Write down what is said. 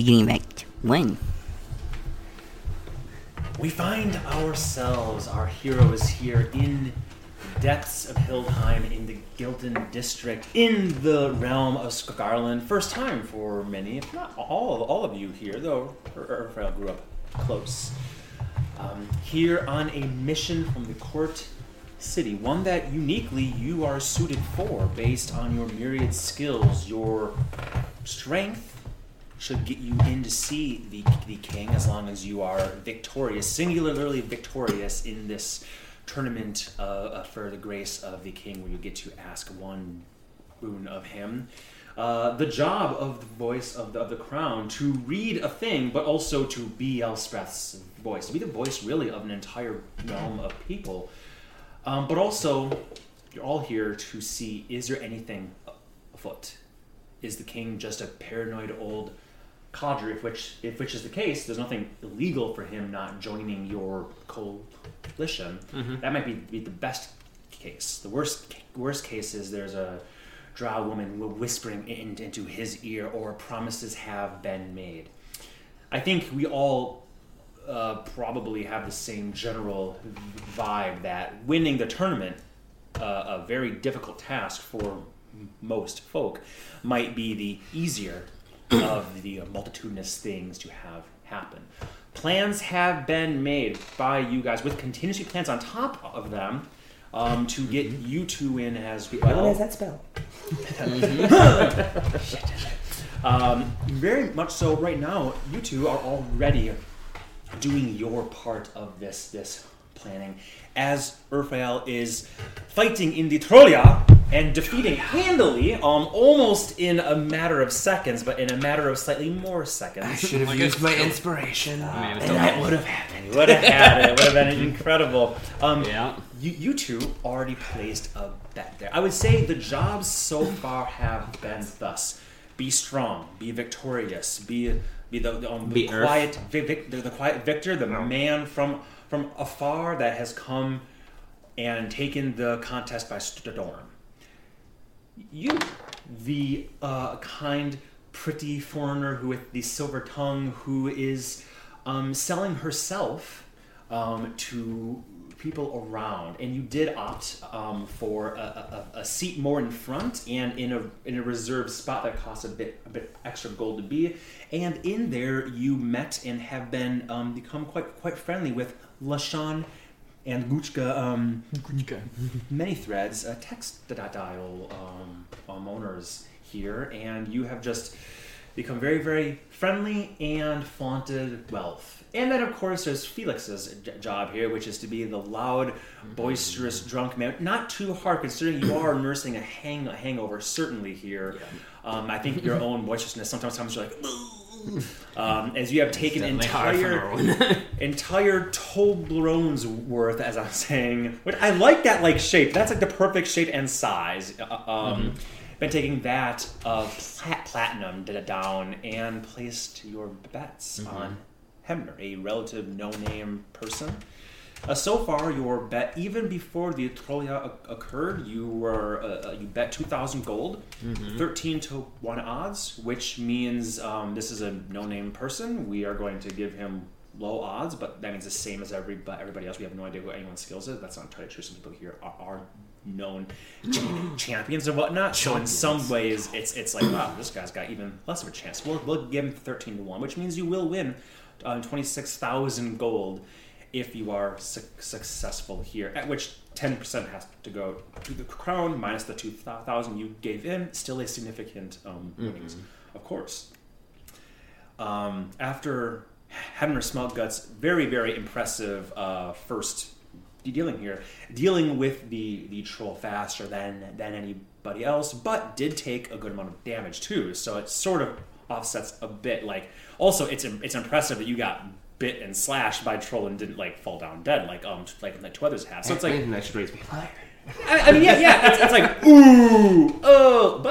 beginning of Act 1. We find ourselves, our heroes here in depths of Hildheim in the Gildan district in the realm of Skarland. First time for many, if not all, all of you here, though Urfael grew up close. Um, here on a mission from the court city, one that uniquely you are suited for based on your myriad skills, your strength should get you in to see the, the king as long as you are victorious, singularly victorious in this tournament uh, uh, for the grace of the king, where you get to ask one boon of him. Uh, the job of the voice of the, of the crown to read a thing, but also to be Elspeth's voice, to be the voice really of an entire realm of people. Um, but also, you're all here to see is there anything afoot? Is the king just a paranoid old cadre? If which, if which is the case, there's nothing illegal for him not joining your coalition. That might be, be the best case. The worst worst case is there's a drow woman whispering in, into his ear, or promises have been made. I think we all uh, probably have the same general vibe that winning the tournament, uh, a very difficult task for most folk, might be the easier of the multitudinous things to have happen. Plans have been made by you guys with contingency plans on top of them um, to get you two in as What well. is that spell? Um, very much so. Right now, you two are already doing your part of this this planning, as Urfael is fighting in the Trolia and defeating handily, um, almost in a matter of seconds, but in a matter of slightly more seconds. I should have used my inspiration. I mean, it's And that would have happened. You would have had it. It would have been incredible. Um, Yeah. you, you two already placed a bet there. I would say the jobs so far have been thus: be strong, be victorious, be be the, the, um, the quiet vic, vic, the, the quiet victor, the man from from afar that has come and taken the contest by storm. You, the uh, kind, pretty foreigner who with the silver tongue, who is um, selling herself um, to people around, and you did opt um, for a, a, a seat more in front and in a in a reserved spot that costs a bit a bit extra gold to be. And in there, you met and have been um, become quite quite friendly with Lashawn and Guchka. Um, many threads, uh, text dial um, um, owners here, and you have just become very, very friendly and flaunted wealth. And then, of course, there's Felix's j- job here, which is to be the loud, boisterous, drunk man. Not too hard, considering you are nursing a hang a hangover. Certainly here, um, I think your own boisterousness. Sometimes, sometimes you're like. "Ugh," Um, as you have taken Definitely hard for entire entire Toblerone's worth, as I'm saying. Which I like that like shape. That's like the perfect shape and size. Uh, Um, Been taking that of plat- platinum, did it down, and placed your bets on Hemner, a relative no-name person. Uh, so far, your bet, even before the Trolia occurred, you were uh, uh, you bet two thousand gold, thirteen to one odds, which means um, this is a no-name person. We are going to give him low odds, but that means the same as every everybody else. We have no idea who anyone's skills is. That's not entirely true. Some people here are, are known champions and whatnot. So in some ways, it's it's like wow, this guy's got even less of a chance. We'll we'll give him thirteen to one, which means you will win uh, twenty six thousand gold if you are su- successful here, at which 10% has to go to the crown minus the 2,000 you gave in, still a significant um, winnings, of course. Um, after Henry Smeltgut's very, very impressive uh, first dealing here, dealing with the, the troll faster than, than anybody else, but did take a good amount of damage too, so it sort of offsets a bit. Like, also, it's it's impressive that you got bit and slashed by troll and didn't like fall down dead like um like like two others have. So it's like that should raise me higher. I, I mean yeah yeah it's, it's like ooh oh but